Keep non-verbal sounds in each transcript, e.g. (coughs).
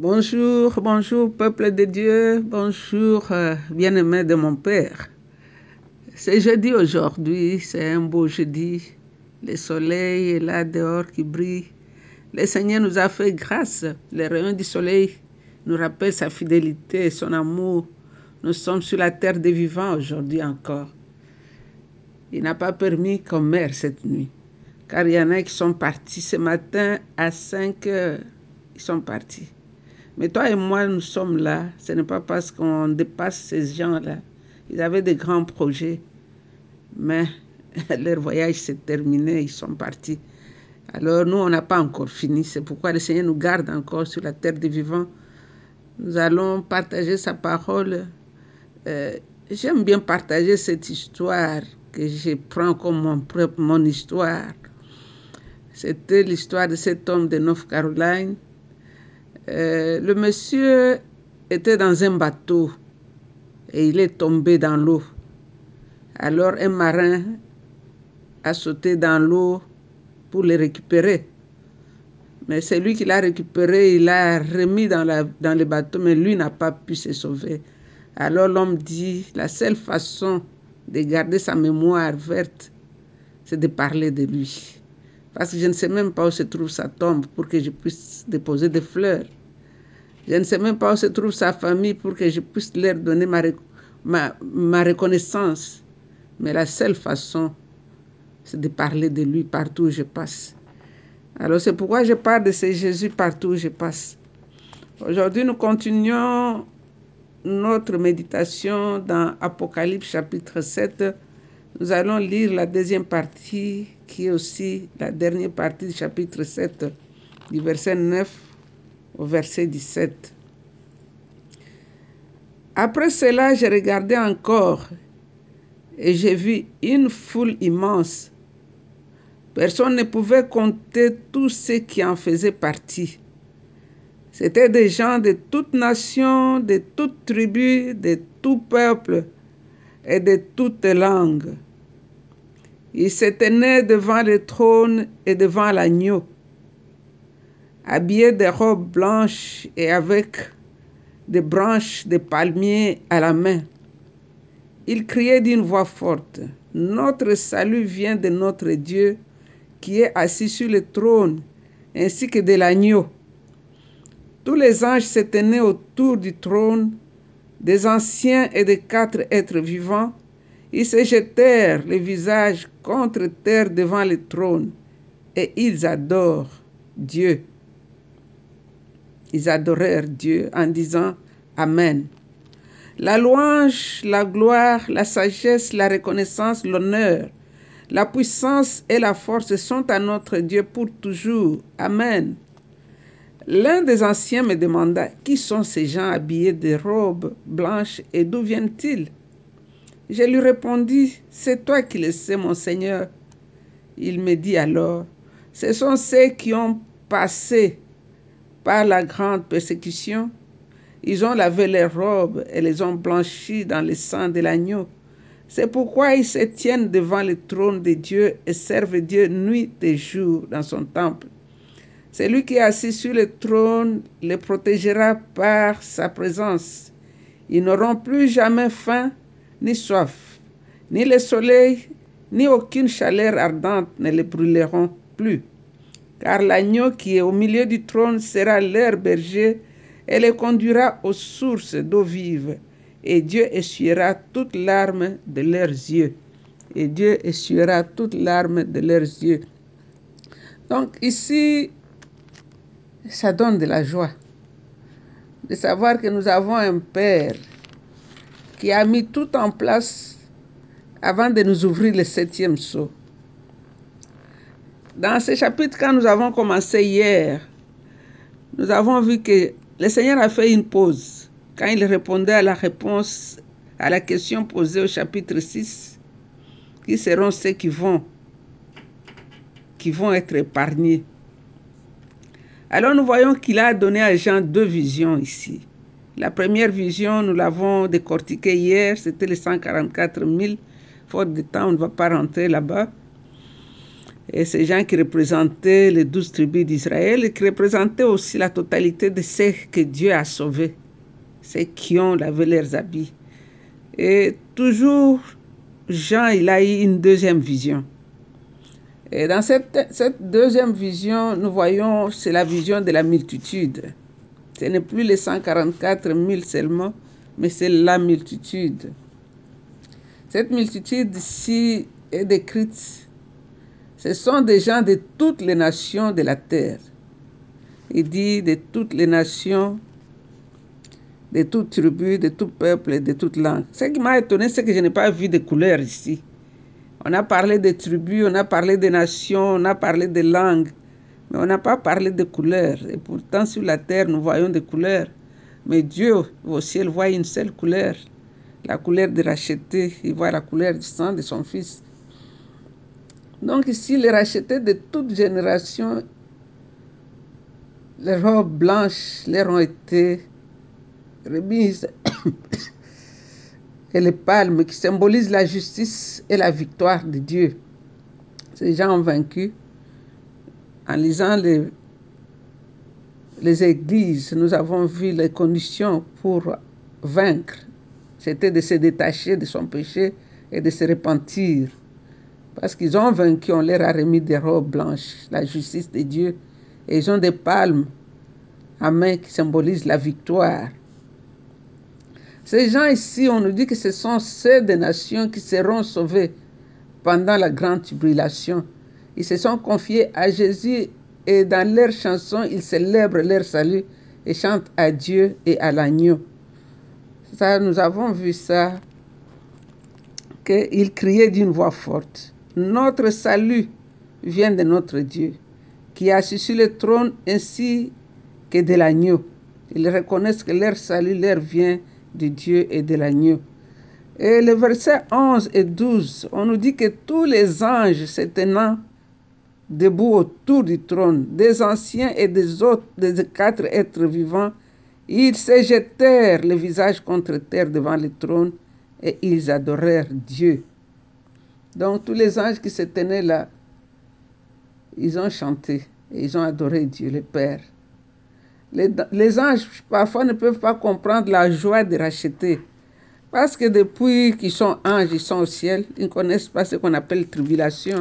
Bonjour, bonjour peuple de Dieu, bonjour euh, bien-aimé de mon Père. C'est jeudi aujourd'hui, c'est un beau jeudi. Le soleil est là dehors qui brille. Le Seigneur nous a fait grâce. Les rayons du soleil nous rappellent sa fidélité son amour. Nous sommes sur la terre des vivants aujourd'hui encore. Il n'a pas permis qu'on meure cette nuit. Car il y en a qui sont partis ce matin à 5 heures. Ils sont partis. Mais toi et moi, nous sommes là. Ce n'est pas parce qu'on dépasse ces gens-là. Ils avaient des grands projets. Mais (laughs) leur voyage s'est terminé. Ils sont partis. Alors nous, on n'a pas encore fini. C'est pourquoi le Seigneur nous garde encore sur la terre des vivants. Nous allons partager sa parole. Euh, J'aime bien partager cette histoire que je prends comme mon propre, mon histoire. C'était l'histoire de cet homme de North Caroline euh, le monsieur était dans un bateau et il est tombé dans l'eau. Alors un marin a sauté dans l'eau pour le récupérer. Mais c'est lui qui l'a récupéré, il l'a remis dans, dans le bateau, mais lui n'a pas pu se sauver. Alors l'homme dit, la seule façon de garder sa mémoire verte, c'est de parler de lui. Parce que je ne sais même pas où se trouve sa tombe pour que je puisse déposer des fleurs. Je ne sais même pas où se trouve sa famille pour que je puisse leur donner ma, ma, ma reconnaissance. Mais la seule façon, c'est de parler de lui partout où je passe. Alors c'est pourquoi je parle de ce Jésus partout où je passe. Aujourd'hui, nous continuons notre méditation dans Apocalypse chapitre 7. Nous allons lire la deuxième partie qui est aussi la dernière partie du chapitre 7, du verset 9 au verset 17. Après cela, j'ai regardé encore et j'ai vu une foule immense. Personne ne pouvait compter tous ceux qui en faisaient partie. C'étaient des gens de toutes nations, de toutes tribus, de tout peuple et de toutes langues. Ils se tenaient devant le trône et devant l'agneau habillés de robes blanches et avec des branches de palmiers à la main. Il criait d'une voix forte, Notre salut vient de notre Dieu qui est assis sur le trône, ainsi que de l'agneau. Tous les anges se tenaient autour du trône, des anciens et des quatre êtres vivants. Ils se jetèrent les visages contre terre devant le trône, et ils adorent Dieu. Ils adorèrent Dieu en disant Amen. La louange, la gloire, la sagesse, la reconnaissance, l'honneur, la puissance et la force sont à notre Dieu pour toujours. Amen. L'un des anciens me demanda Qui sont ces gens habillés de robes blanches et d'où viennent-ils? Je lui répondis C'est toi qui le sais, mon Seigneur. Il me dit alors Ce sont ceux qui ont passé par la grande persécution, ils ont lavé leurs robes et les ont blanchies dans le sang de l'agneau. C'est pourquoi ils se tiennent devant le trône de Dieu et servent Dieu nuit et jour dans son temple. Celui qui est assis sur le trône les protégera par sa présence. Ils n'auront plus jamais faim ni soif, ni le soleil, ni aucune chaleur ardente ne les brûleront plus car l'agneau qui est au milieu du trône sera leur berger et les conduira aux sources d'eau vive. Et Dieu essuiera toutes larmes de leurs yeux. Et Dieu essuiera toutes larmes de leurs yeux. Donc ici, ça donne de la joie de savoir que nous avons un Père qui a mis tout en place avant de nous ouvrir le septième sceau. Dans ce chapitre, quand nous avons commencé hier, nous avons vu que le Seigneur a fait une pause quand il répondait à la réponse à la question posée au chapitre 6, qui seront ceux qui vont, qui vont être épargnés. Alors nous voyons qu'il a donné à Jean deux visions ici. La première vision, nous l'avons décortiquée hier, c'était les 144 000. Faute de temps, on ne va pas rentrer là-bas. Et ces gens qui représentaient les douze tribus d'Israël et qui représentaient aussi la totalité de ceux que Dieu a sauvés, ceux qui ont lavé leurs habits. Et toujours, Jean, il a eu une deuxième vision. Et dans cette, cette deuxième vision, nous voyons, c'est la vision de la multitude. Ce n'est plus les 144 000 seulement, mais c'est la multitude. Cette multitude ici est décrite. Ce sont des gens de toutes les nations de la terre. Il dit de toutes les nations, de toutes tribus, de tout peuple et de toute langue. Ce qui m'a étonné, c'est que je n'ai pas vu de couleurs ici. On a parlé des tribus, on a parlé des nations, on a parlé des langues, mais on n'a pas parlé de couleurs. Et pourtant, sur la terre, nous voyons des couleurs. Mais Dieu, au ciel, voit une seule couleur, la couleur de racheté. Il voit la couleur du sang de son Fils. Donc ici, les rachetés de toute génération, les robes blanches leur ont été remises (coughs) et les palmes qui symbolisent la justice et la victoire de Dieu. Ces gens ont vaincu. En lisant les, les églises, nous avons vu les conditions pour vaincre. C'était de se détacher de son péché et de se repentir. Parce qu'ils ont vaincu, on leur a remis des robes blanches, la justice de Dieu. Et ils ont des palmes à main qui symbolisent la victoire. Ces gens ici, on nous dit que ce sont ceux des nations qui seront sauvés pendant la grande tribulation. Ils se sont confiés à Jésus et dans leurs chansons, ils célèbrent leur salut et chantent à Dieu et à l'agneau. Ça, nous avons vu ça, qu'ils criaient d'une voix forte. Notre salut vient de notre Dieu, qui a sur le trône ainsi que de l'agneau. Ils reconnaissent que leur salut leur vient de Dieu et de l'agneau. Et le verset 11 et 12, on nous dit que tous les anges se tenant debout autour du trône, des anciens et des autres, des quatre êtres vivants, ils se jetèrent le visage contre terre devant le trône et ils adorèrent Dieu. Donc tous les anges qui se tenaient là, ils ont chanté et ils ont adoré Dieu, le Père. Les, les, anges, parfois, ne peuvent pas comprendre la joie de racheter. Parce que depuis qu'ils sont anges, ils sont au ciel, ils ne connaissent pas ce qu'on appelle tribulation.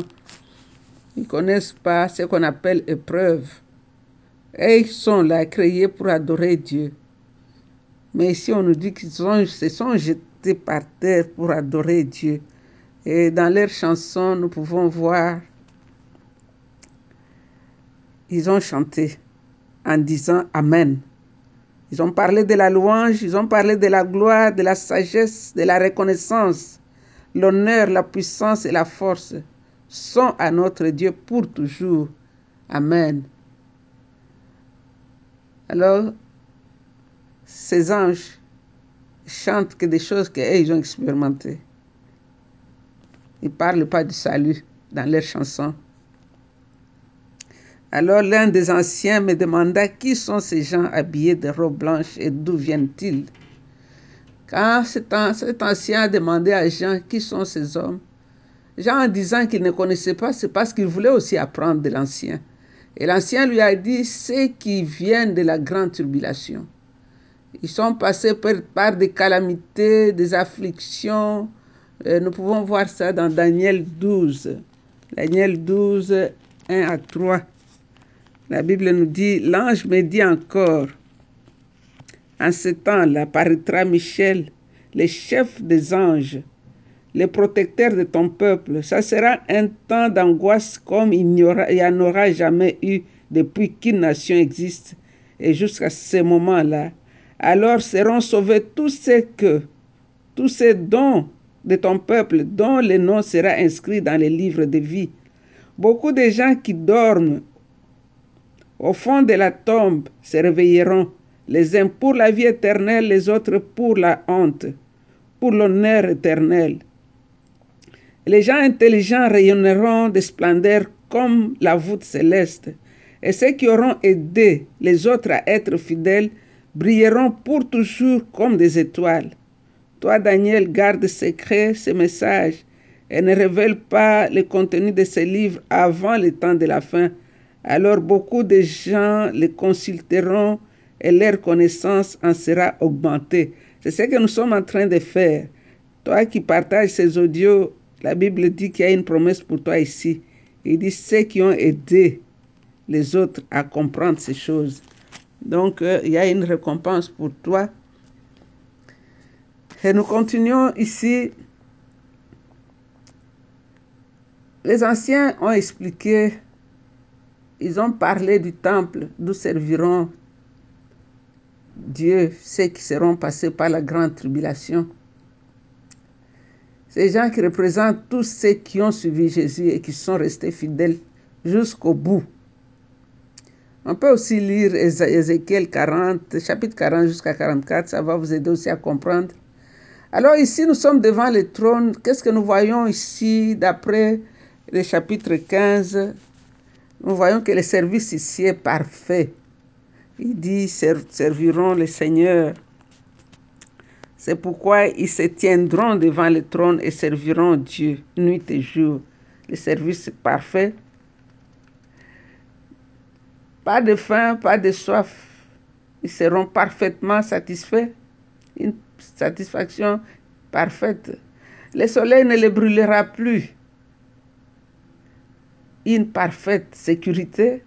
Ils ne connaissent pas ce qu'on appelle épreuve. Et ils sont là, créés pour adorer Dieu. Mais ici, on nous dit qu'ils se sont jetés par terre pour adorer Dieu. Et dans leurs chansons, nous pouvons voir, ils ont chanté en disant Amen. Ils ont parlé de la louange, ils ont parlé de la gloire, de la sagesse, de la reconnaissance. L'honneur, la puissance et la force sont à notre Dieu pour toujours. Amen. Alors, ces anges chantent que des choses qu'ils ont expérimentées. Ils ne parlent pas du salut dans leurs chansons. Alors l'un des anciens me demanda qui sont ces gens habillés de robes blanches et d'où viennent-ils? Quand cet, ancien a demandé à Jean qui sont ces hommes, Jean en disant qu'il ne connaissait pas, c'est parce qu'il voulait aussi apprendre de l'ancien. Et l'ancien lui a dit, ceux qui viennent de la grande tribulation. Ils sont passés par, par des calamités, des afflictions. Euh, nous pouvons voir ça dans Daniel 12. Daniel 12, 1 à 3. La Bible nous dit, l'ange me dit encore, en ce temps-là paraîtra Michel, le chef des anges, le protecteur de ton peuple. Ça sera un temps d'angoisse comme il n'y en aura jamais eu depuis qu'une nation existe et jusqu'à ce moment-là. Alors seront sauvés tous ceux que, tous ces dons de ton peuple, dont le nom sera inscrit dans les livres de vie. Beaucoup de gens qui dorment au fond de la tombe se réveilleront, les uns pour la vie éternelle, les autres pour la honte, pour l'honneur éternel. Les gens intelligents rayonneront de splendeur comme la voûte céleste, et ceux qui auront aidé les autres à être fidèles brilleront pour toujours comme des étoiles. Toi, Daniel, garde secret ce message et ne révèle pas le contenu de ces livres avant le temps de la fin, alors beaucoup de gens les consulteront et leur connaissance en sera augmentée. C'est ce que nous sommes en train de faire. Toi qui partages ces audios, la Bible dit qu'il y a une promesse pour toi ici. Il dit ceux qui ont aidé les autres à comprendre ces choses. Donc, euh, il y a une récompense pour toi. Et nous continuons ici. Les anciens ont expliqué, ils ont parlé du temple d'où serviront Dieu ceux qui seront passés par la grande tribulation. Ces gens qui représentent tous ceux qui ont suivi Jésus et qui sont restés fidèles jusqu'au bout. On peut aussi lire Ézéchiel 40, chapitre 40 jusqu'à 44, ça va vous aider aussi à comprendre. Alors ici, nous sommes devant le trône. Qu'est-ce que nous voyons ici d'après le chapitre 15 Nous voyons que le service ici est parfait. Il dit, serviront le Seigneur. C'est pourquoi ils se tiendront devant le trône et serviront Dieu nuit et jour. Le service est parfait. Pas de faim, pas de soif. Ils seront parfaitement satisfaits. Satisfaction parfaite. Le soleil ne les brûlera plus. Une parfaite sécurité.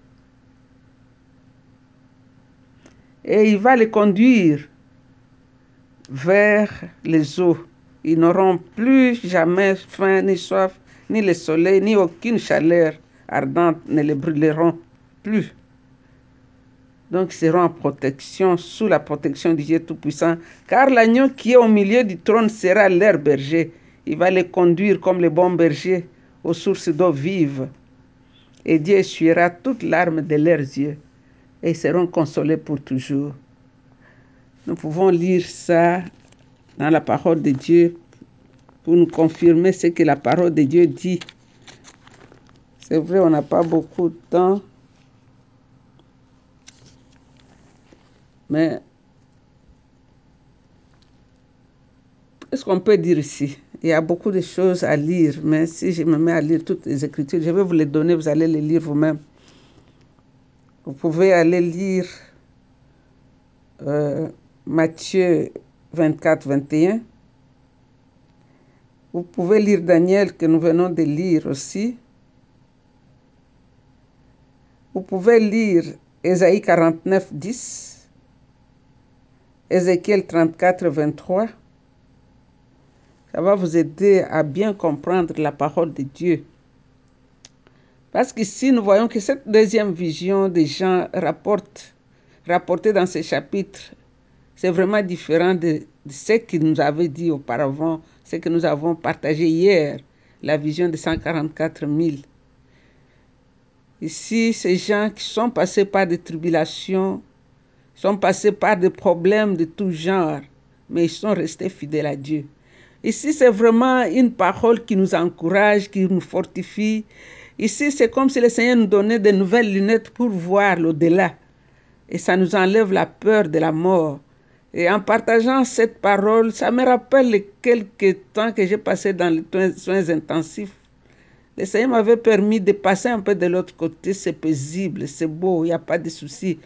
Et il va les conduire vers les eaux. Ils n'auront plus jamais faim ni soif, ni le soleil, ni aucune chaleur ardente ne les brûleront plus. Donc seront en protection, sous la protection du Dieu Tout-Puissant, car l'agneau qui est au milieu du trône sera leur berger. Il va les conduire comme les bons bergers aux sources d'eau vive. Et Dieu essuiera toutes larmes de leurs yeux, et ils seront consolés pour toujours. Nous pouvons lire ça dans la parole de Dieu pour nous confirmer ce que la parole de Dieu dit. C'est vrai, on n'a pas beaucoup de temps. Mais qu'est-ce qu'on peut dire ici Il y a beaucoup de choses à lire, mais si je me mets à lire toutes les Écritures, je vais vous les donner, vous allez les lire vous-même. Vous pouvez aller lire euh, Matthieu 24, 21. Vous pouvez lire Daniel que nous venons de lire aussi. Vous pouvez lire Ésaïe 49, 10. Ézéchiel 34, 23. Ça va vous aider à bien comprendre la parole de Dieu. Parce qu'ici, nous voyons que cette deuxième vision des gens rapporte, rapportée dans ces chapitres, c'est vraiment différent de, de ce qu'il nous avait dit auparavant, ce que nous avons partagé hier, la vision de 144 000. Ici, ces gens qui sont passés par des tribulations, sont passés par des problèmes de tout genre, mais ils sont restés fidèles à Dieu. Ici, c'est vraiment une parole qui nous encourage, qui nous fortifie. Ici, c'est comme si le Seigneur nous donnait de nouvelles lunettes pour voir l'au-delà. Et ça nous enlève la peur de la mort. Et en partageant cette parole, ça me rappelle les quelques temps que j'ai passé dans les soins intensifs. Le Seigneur m'avait permis de passer un peu de l'autre côté. C'est paisible, c'est beau, il n'y a pas de soucis.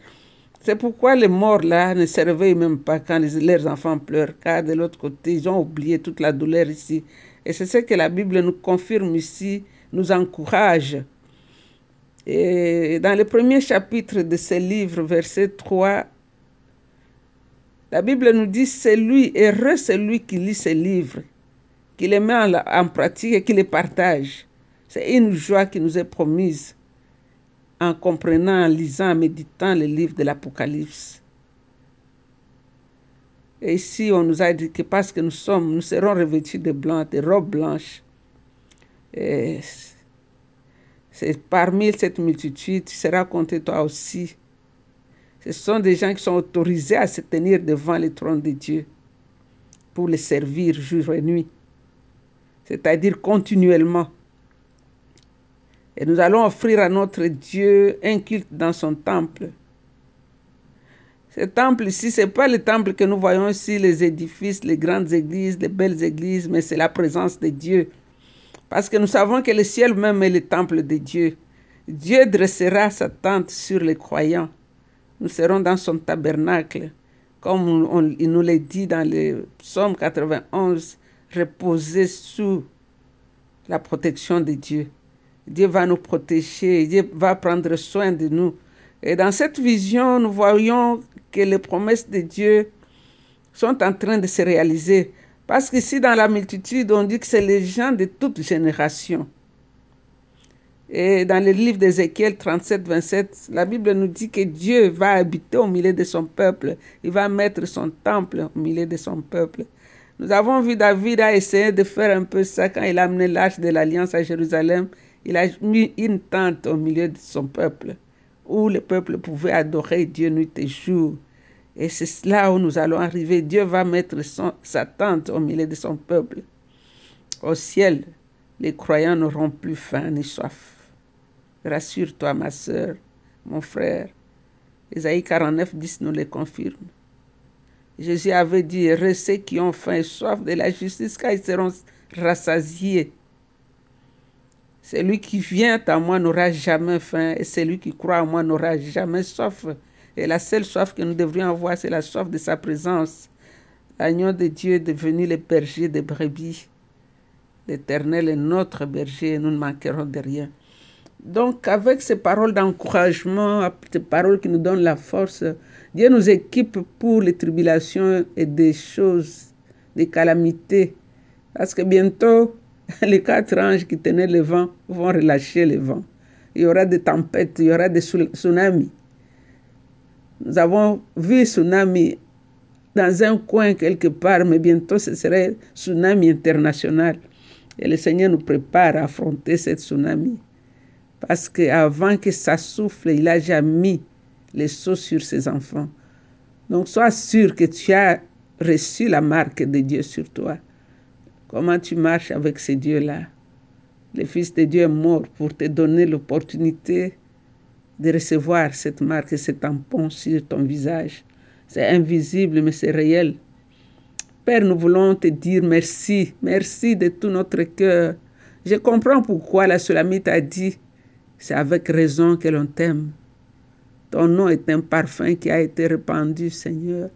C'est pourquoi les morts là ne se réveillent même pas quand leurs enfants pleurent, car de l'autre côté, ils ont oublié toute la douleur ici. Et c'est ce que la Bible nous confirme ici, nous encourage. Et dans le premier chapitre de ce livre, verset 3, la Bible nous dit, c'est lui, heureux celui qui lit ce livre, qui les met en, en pratique et qui les partage. C'est une joie qui nous est promise en comprenant, en lisant, en méditant le livre de l'Apocalypse. Et ici, on nous a dit que parce que nous sommes, nous serons revêtus de blanc, de robes blanches. C'est parmi cette multitude, tu seras compté toi aussi. Ce sont des gens qui sont autorisés à se tenir devant le trône de Dieu pour les servir jour et nuit, c'est-à-dire continuellement. Et nous allons offrir à notre Dieu un culte dans son temple. Ce temple ici, ce n'est pas le temple que nous voyons ici, les édifices, les grandes églises, les belles églises, mais c'est la présence de Dieu. Parce que nous savons que le ciel même est le temple de Dieu. Dieu dressera sa tente sur les croyants. Nous serons dans son tabernacle. Comme il nous l'a dit dans le psaume 91, reposer sous la protection de Dieu. Dieu va nous protéger, Dieu va prendre soin de nous. Et dans cette vision, nous voyons que les promesses de Dieu sont en train de se réaliser. Parce qu'ici, dans la multitude, on dit que c'est les gens de toute génération. Et dans le livre d'Ézéchiel 37, 27, la Bible nous dit que Dieu va habiter au milieu de son peuple. Il va mettre son temple au milieu de son peuple. Nous avons vu David a essayé de faire un peu ça quand il a amené l'arche de l'alliance à Jérusalem. Il a mis une tente au milieu de son peuple où le peuple pouvait adorer Dieu nuit et jour. Et c'est là où nous allons arriver. Dieu va mettre sa tente au milieu de son peuple. Au ciel, les croyants n'auront plus faim ni soif. Rassure-toi, ma soeur, mon frère. Ésaïe 49, 10 nous le confirme. Jésus avait dit, ceux qui ont faim et soif de la justice, car ils seront rassasiés. Celui qui vient à moi n'aura jamais faim, et celui qui croit en moi n'aura jamais soif. Et la seule soif que nous devrions avoir, c'est la soif de sa présence. L'agneau de Dieu est devenu le berger des brebis. L'Éternel est notre berger et nous ne manquerons de rien. Donc, avec ces paroles d'encouragement, ces paroles qui nous donnent la force, Dieu nous équipe pour les tribulations et des choses, des calamités. Parce que bientôt, (laughs) les quatre anges qui tenaient le vent vont relâcher le vent. Il y aura des tempêtes, il y aura des tsunamis. Nous avons vu tsunami dans un coin quelque part, mais bientôt ce serait tsunami international. Et le Seigneur nous prépare à affronter cette tsunami. Parce qu'avant que ça souffle, il a déjà mis les seaux sur ses enfants. Donc sois sûr que tu as reçu la marque de Dieu sur toi. Comment tu marches avec ce Dieu-là Le Fils de Dieu est mort pour te donner l'opportunité de recevoir cette marque, ce tampon sur ton visage. C'est invisible, mais c'est réel. Père, nous voulons te dire merci, merci de tout notre cœur. Je comprends pourquoi la Sulamite a dit c'est avec raison que l'on t'aime. Ton nom est un parfum qui a été répandu, Seigneur.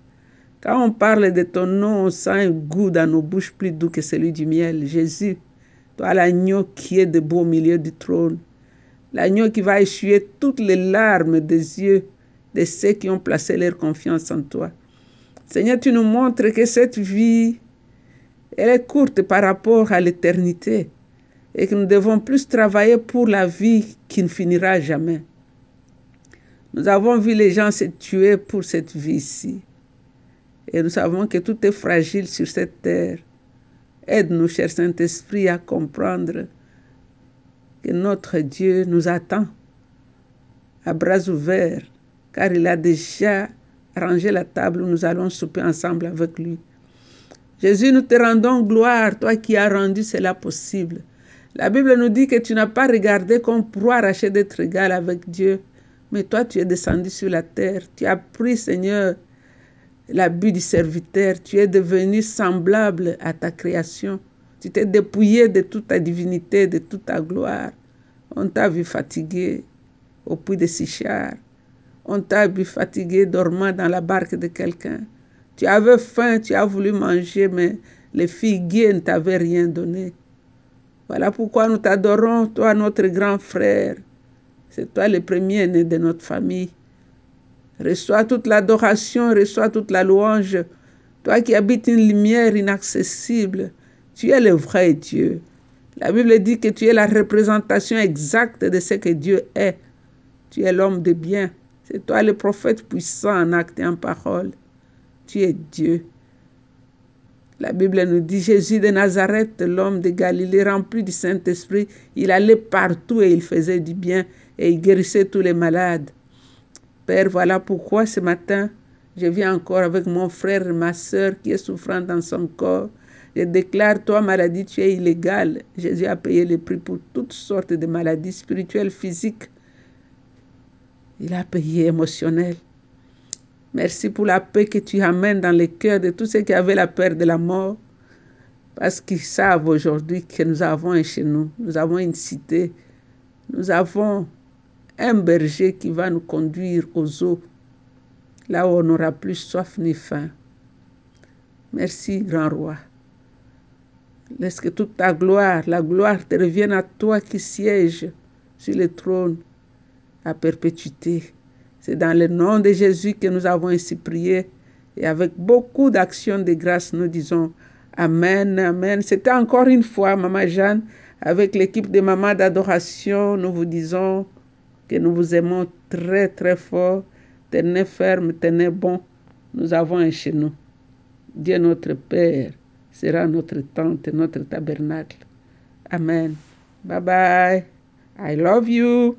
Quand on parle de ton nom, on sent un goût dans nos bouches plus doux que celui du miel. Jésus, toi l'agneau qui est debout au milieu du trône, l'agneau qui va essuyer toutes les larmes des yeux de ceux qui ont placé leur confiance en toi. Seigneur, tu nous montres que cette vie, elle est courte par rapport à l'éternité et que nous devons plus travailler pour la vie qui ne finira jamais. Nous avons vu les gens se tuer pour cette vie-ci. Et nous savons que tout est fragile sur cette terre. Aide-nous, cher Saint-Esprit, à comprendre que notre Dieu nous attend à bras ouverts, car il a déjà rangé la table où nous allons souper ensemble avec lui. Jésus, nous te rendons gloire, toi qui as rendu cela possible. La Bible nous dit que tu n'as pas regardé comme pour arracher d'être égal avec Dieu, mais toi tu es descendu sur la terre. Tu as pris, Seigneur, l'habit du serviteur. Tu es devenu semblable à ta création. Tu t'es dépouillé de toute ta divinité, de toute ta gloire. On t'a vu fatigué au puits de Sichar. On t'a vu fatigué dormant dans la barque de quelqu'un. Tu avais faim, tu as voulu manger, mais les figuiers ne t'avaient rien donné. Voilà pourquoi nous t'adorons, toi notre grand frère. C'est toi le premier-né de notre famille. Reçois toute l'adoration, reçois toute la louange. Toi qui habites une lumière inaccessible, tu es le vrai Dieu. La Bible dit que tu es la représentation exacte de ce que Dieu est. Tu es l'homme de bien. C'est toi le prophète puissant en acte et en parole. Tu es Dieu. La Bible nous dit Jésus de Nazareth, l'homme de Galilée, rempli du Saint-Esprit, il allait partout et il faisait du bien et il guérissait tous les malades. Père, voilà pourquoi ce matin, je viens encore avec mon frère ma soeur qui est souffrant dans son corps. Je déclare, toi, maladie, tu es illégale. Jésus a payé le prix pour toutes sortes de maladies spirituelles, physiques. Il a payé émotionnel. Merci pour la paix que tu amènes dans les cœurs de tous ceux qui avaient la peur de la mort. parce qu'ils savent aujourd'hui que nous avons un chez nous, nous avons une cité, nous avons un berger qui va nous conduire aux eaux, là où on n'aura plus soif ni faim. Merci, grand roi. Laisse que toute ta gloire, la gloire te revienne à toi qui sièges sur le trône à perpétuité. C'est dans le nom de Jésus que nous avons ainsi prié. Et avec beaucoup d'actions de grâce, nous disons Amen, Amen. C'était encore une fois, Maman Jeanne, avec l'équipe de Maman d'adoration, nous vous disons que nous vous aimons très, très fort. Tenez ferme, tenez bon. Nous avons un chez nous. Dieu notre Père sera notre tente, notre tabernacle. Amen. Bye bye. I love you.